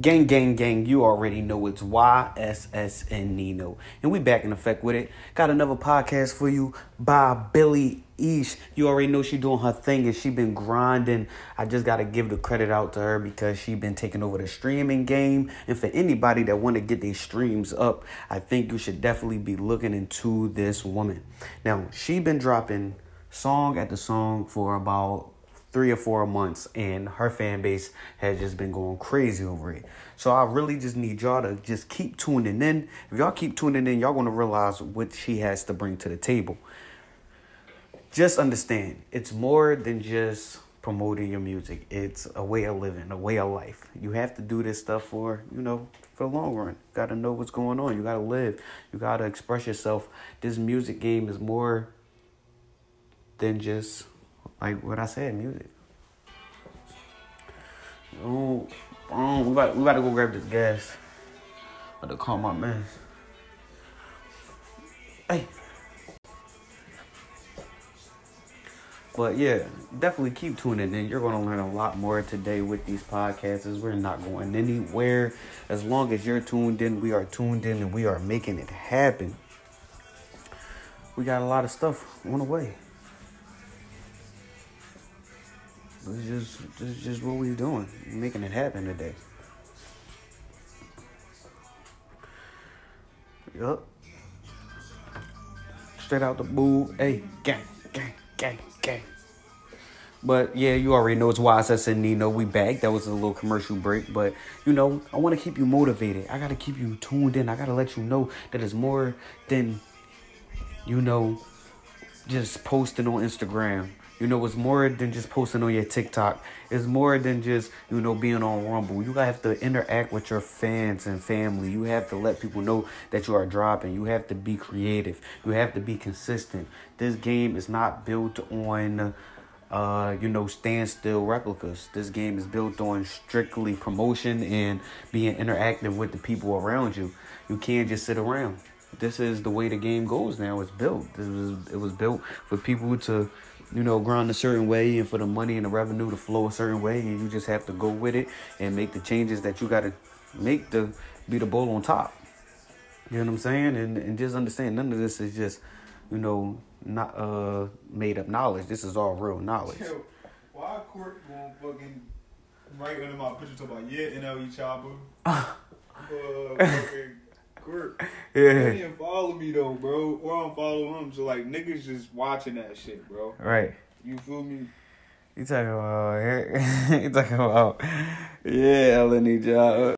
Gang, gang, gang, you already know it's YSS and Nino. And we back in effect with it. Got another podcast for you by Billy East. You already know she doing her thing and she been grinding. I just got to give the credit out to her because she been taking over the streaming game. And for anybody that want to get their streams up, I think you should definitely be looking into this woman. Now, she been dropping song the song for about three or four months and her fan base has just been going crazy over it. So I really just need y'all to just keep tuning in. If y'all keep tuning in, y'all gonna realize what she has to bring to the table. Just understand, it's more than just promoting your music. It's a way of living, a way of life. You have to do this stuff for, you know, for the long run. You gotta know what's going on. You gotta live. You gotta express yourself. This music game is more than just like what I said, music. Oh, oh we about we about to go grab this gas. About to call my man. Hey. But yeah, definitely keep tuning in. You're gonna learn a lot more today with these podcasts. We're not going anywhere. As long as you're tuned in, we are tuned in and we are making it happen. We got a lot of stuff on the way. It's just, it's just what we're doing, making it happen today. Yup. Straight out the boo. Hey, gang, gang, gang, gang. But yeah, you already know it's YSS and Nino. We back. That was a little commercial break. But you know, I want to keep you motivated. I gotta keep you tuned in. I gotta let you know that it's more than, you know, just posting on Instagram you know, it's more than just posting on your TikTok. It's more than just, you know, being on Rumble. You have to interact with your fans and family. You have to let people know that you are dropping. You have to be creative. You have to be consistent. This game is not built on uh, you know, standstill replicas. This game is built on strictly promotion and being interactive with the people around you. You can't just sit around. This is the way the game goes now. It's built. This was it was built for people to you know, grind a certain way and for the money and the revenue to flow a certain way. And you just have to go with it and make the changes that you got to make to be the bull on top. You know what I'm saying? And, and just understand none of this is just, you know, not uh made up knowledge. This is all real knowledge. Yo, why Court going fucking right under my picture talking about yeah NLE Choppa? uh, fucking Court. Yeah. He didn't follow me though, bro. Or I'm following him. So like niggas just watching that shit, bro. Right. You feel me? You talking about? You talking about? Yeah, LNE job.